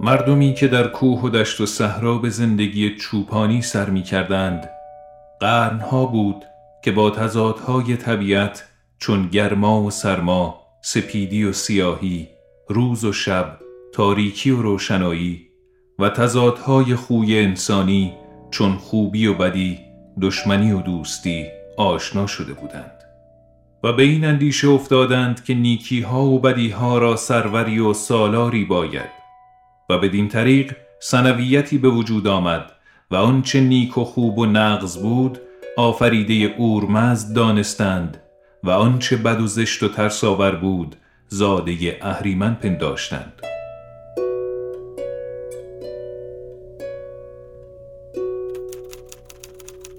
مردمی که در کوه و دشت و صحرا به زندگی چوپانی سر می کردند قرنها بود که با تضادهای طبیعت چون گرما و سرما سپیدی و سیاهی روز و شب تاریکی و روشنایی و تضادهای خوی انسانی چون خوبی و بدی دشمنی و دوستی آشنا شده بودند. و به این اندیشه افتادند که نیکی ها و بدی ها را سروری و سالاری باید. و بدین طریق سنویتی به وجود آمد و آنچه نیک و خوب و نغز بود آفریده اورمزد دانستند و آنچه بد و زشت و ترساور بود زاده اهریمن پنداشتند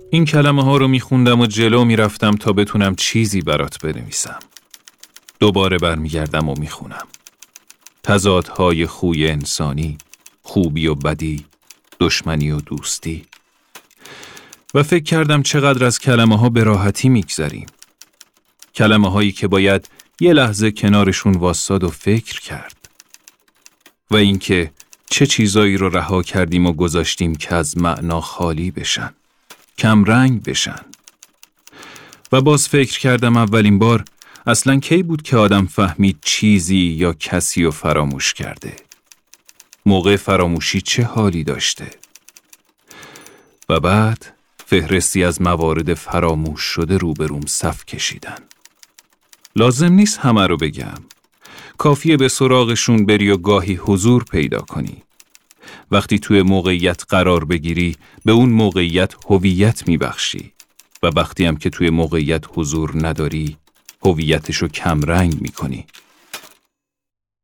این کلمه ها رو میخوندم و جلو می‌رفتم تا بتونم چیزی برات بنویسم. دوباره برمیگردم و می‌خونم. تضادهای خوی انسانی، خوبی و بدی، دشمنی و دوستی. و فکر کردم چقدر از کلمه ها به راحتی میگذریم. کلمه هایی که باید یه لحظه کنارشون واساد و فکر کرد. و اینکه چه چیزایی رو رها کردیم و گذاشتیم که از معنا خالی بشن. کم رنگ بشن و باز فکر کردم اولین بار اصلا کی بود که آدم فهمید چیزی یا کسی رو فراموش کرده؟ موقع فراموشی چه حالی داشته؟ و بعد فهرستی از موارد فراموش شده روبروم صف کشیدن. لازم نیست همه رو بگم. کافیه به سراغشون بری و گاهی حضور پیدا کنی. وقتی توی موقعیت قرار بگیری به اون موقعیت هویت میبخشی. و وقتی هم که توی موقعیت حضور نداری هویتشو کم رنگ می‌کنی.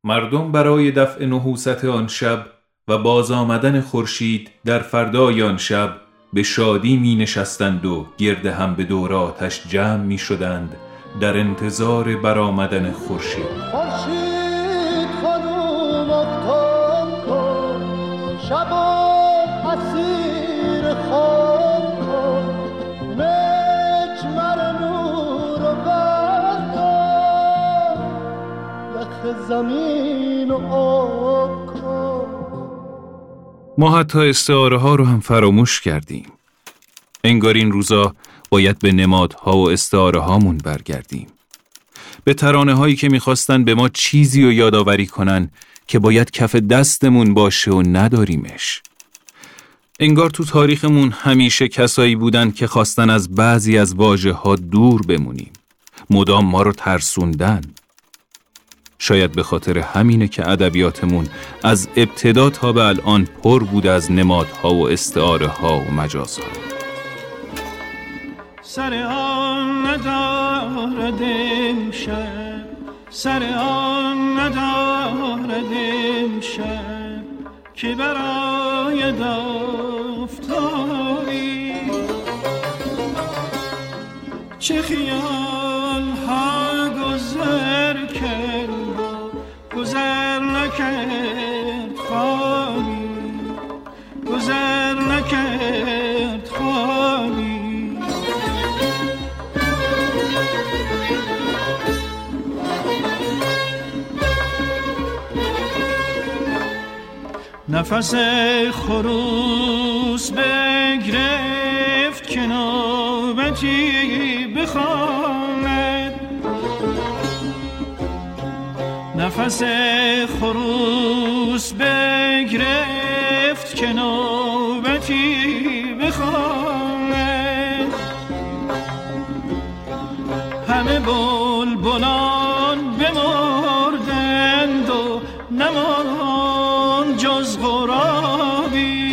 مردم برای دفع نحوست آن شب و باز آمدن خورشید در فردای آن شب به شادی می نشستند و گرد هم به دور آتش جمع می شدند در انتظار برآمدن خورشید! زمین و آب ما حتی استعاره ها رو هم فراموش کردیم. انگار این روزا باید به نمادها و استعاره هامون برگردیم. به ترانه هایی که می‌خواستن به ما چیزی رو یادآوری کنن که باید کف دستمون باشه و نداریمش. انگار تو تاریخمون همیشه کسایی بودن که خواستن از بعضی از واژه ها دور بمونیم. مدام ما رو ترسوندن. شاید به خاطر همینه که ادبیاتمون از ابتدا تا به الان پر بود از نمادها و استعاره ها و مجازها. سر آن ندارد سر آن ندارد امشب که برای دافتاری چه خیال گذر نکرد خواهی نفس خروس بگرفت که نوبتی بخواند. نفس خروس بگرفت که نوبتی بخواند همه بلبلان بمردند و نماند جز غرابی.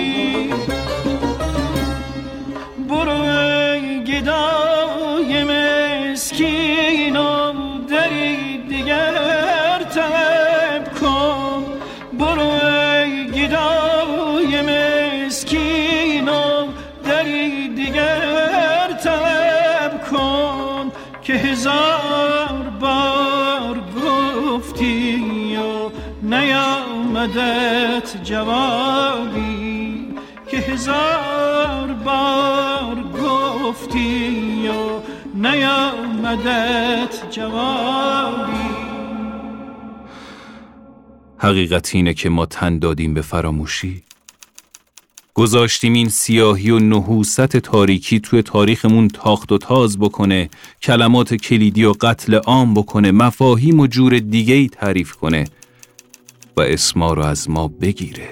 که هزار بار گفتی و نیامده جوابی. که هزار بار گفتی و نیامدت جوابی. حقیقت اینه که ما تن دادیم به فراموشی. گذاشتیم این سیاهی و نحوست تاریکی توی تاریخمون تاخت و تاز بکنه کلمات کلیدی و قتل عام بکنه مفاهیم و جور دیگه ای تعریف کنه و اسما رو از ما بگیره.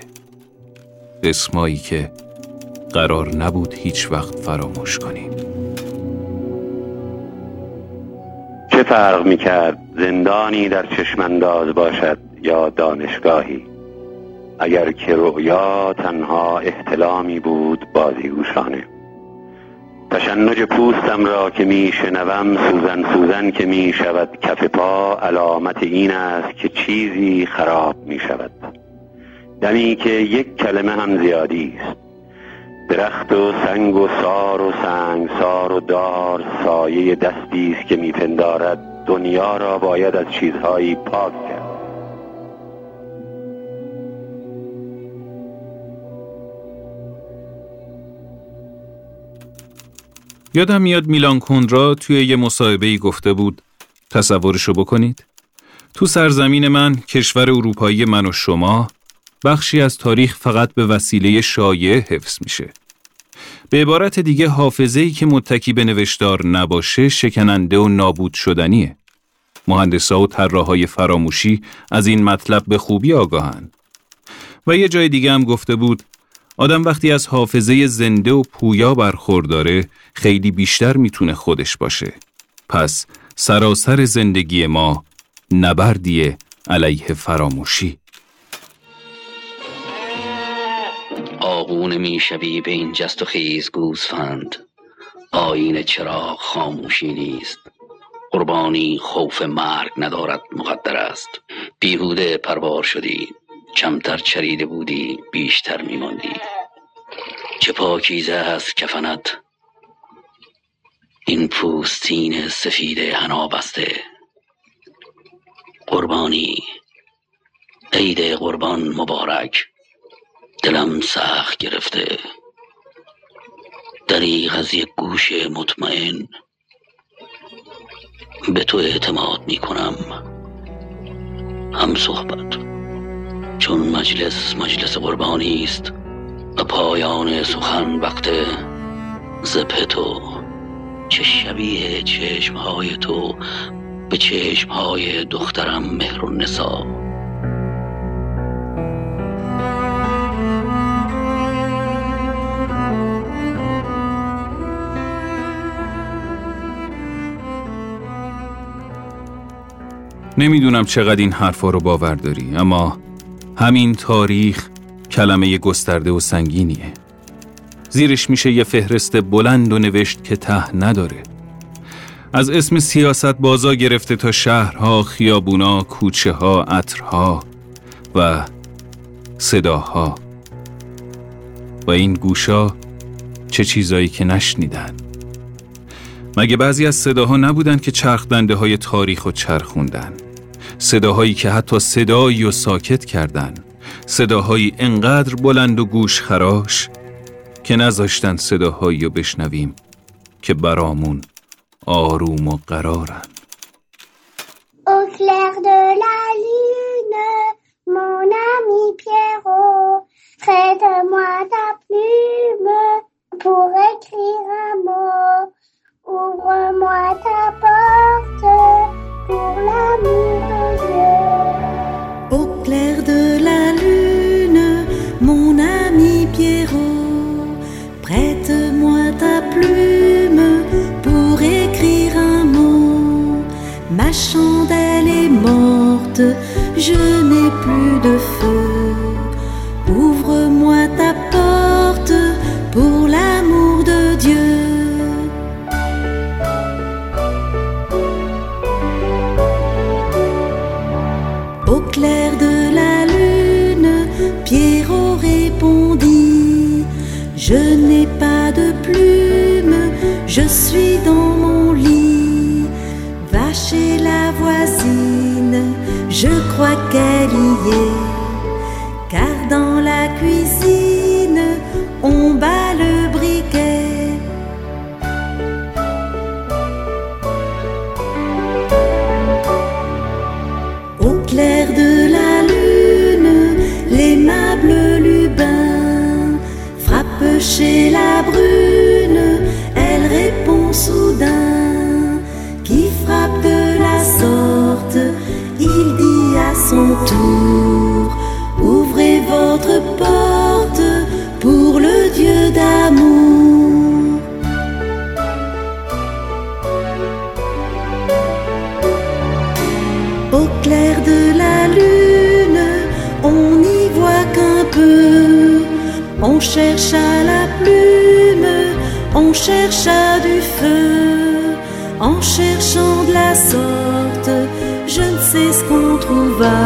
اسمایی که قرار نبود هیچ وقت فراموش کنیم. چه فرق می کرد زندانی در چشمانداز باشد یا دانشگاهی؟ اگر که رؤیا تنها احتلامی بود بازیگوشانه تشنج پوستم را که می شنوم سوزن سوزن که می شود کف پا علامت این است که چیزی خراب می شود. دمی که یک کلمه هم زیادی است. درخت و سنگ و سار و سنگ سار و دار سایه دستی است که میپندارد دنیا را باید از چیزهایی پاک کرد. یادم میاد میلان کندرا توی یه مصاحبه گفته بود. تصورشو بکنید. تو سرزمین من کشور اروپایی من و شما بخشی از تاریخ فقط به وسیله شایع حفظ میشه. به عبارت دیگه حافظه‌ای که متکی به نوشتار نباشه شکننده و نابود شدنیه. مهندسا و طراحهای فراموشی از این مطلب به خوبی آگاهن. و یه جای دیگه هم گفته بود آدم وقتی از حافظه زنده و پویا برخورداره خیلی بیشتر می‌تونه خودش باشه. پس سراسر زندگی ما نبردیه علیه فراموشی. آغون می‌شوی به این جست و خیز گوزفند آین چرا خاموشی نیست قربانی خوف مرگ ندارد مقدر است بیهوده پروار شدی کمتر چریده بودی بیشتر میماندی. چه پاکیزه است کفنت. این پوستین سفید هنا بسته قربانی. عید قربان مبارک. دلم سخت گرفته. دریغ از یک گوش مطمئن. به تو اعتماد می کنم هم صحبت. چون مجلس مجلس قربانی است و پایان سخن وقت زبه تو چه شبیه چشمهای تو به چشمهای دخترم مهر و نسا نمی‌دونم چقدر این حرفا رو باور داری اما همین تاریخ کلمه گسترده و سنگینیه. زیرش میشه یه فهرست بلند و نوشت که ته نداره. از اسم سیاست بازا گرفته تا شهرها، خیابونا، کوچه ها، عطرها و صداها. و این گوشا چه چیزایی که نشنیدن. مگه بعضی از صداها نبودن که چرخدنده های تاریخ و چرخوندن؟ صداهایی که حتی صدایی و ساکت کردن صداهایی انقدر بلند و گوش خراش که نذاشتن صداهایی رو بشنویم که برامون آروم و قرارن. pour écrire un mot. Ouvre-moi ta porte 布拉姆的夜。qu'elle y est, car dans la cuisine, on bat le briquet. Au clair de la lune, l'aimable Lubin frappe chez la brune. Au clair de la lune, on n'y voit qu'un peu. On cherche à la plume, on cherche à du feu. En cherchant de la sorte, je ne sais ce qu'on trouva.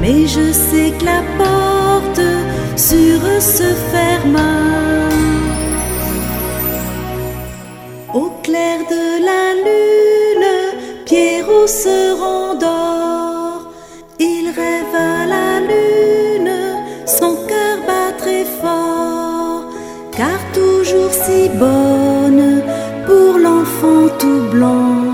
Mais je sais que la porte sur se ferma. Se rendort. Il rêve à la lune, son cœur bat très fort, car toujours si bonne pour l'enfant tout blanc.